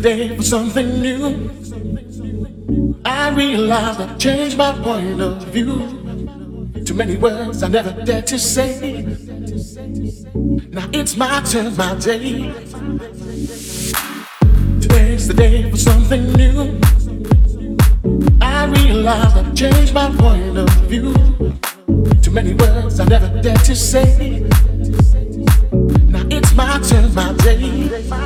the day for something new. I realize I've changed my point of view. Too many words I never dared to say. Now it's my turn, my day. Today's the day for something new. I realize I've changed my point of view. Too many words I never dared to say. Now it's my turn, my day.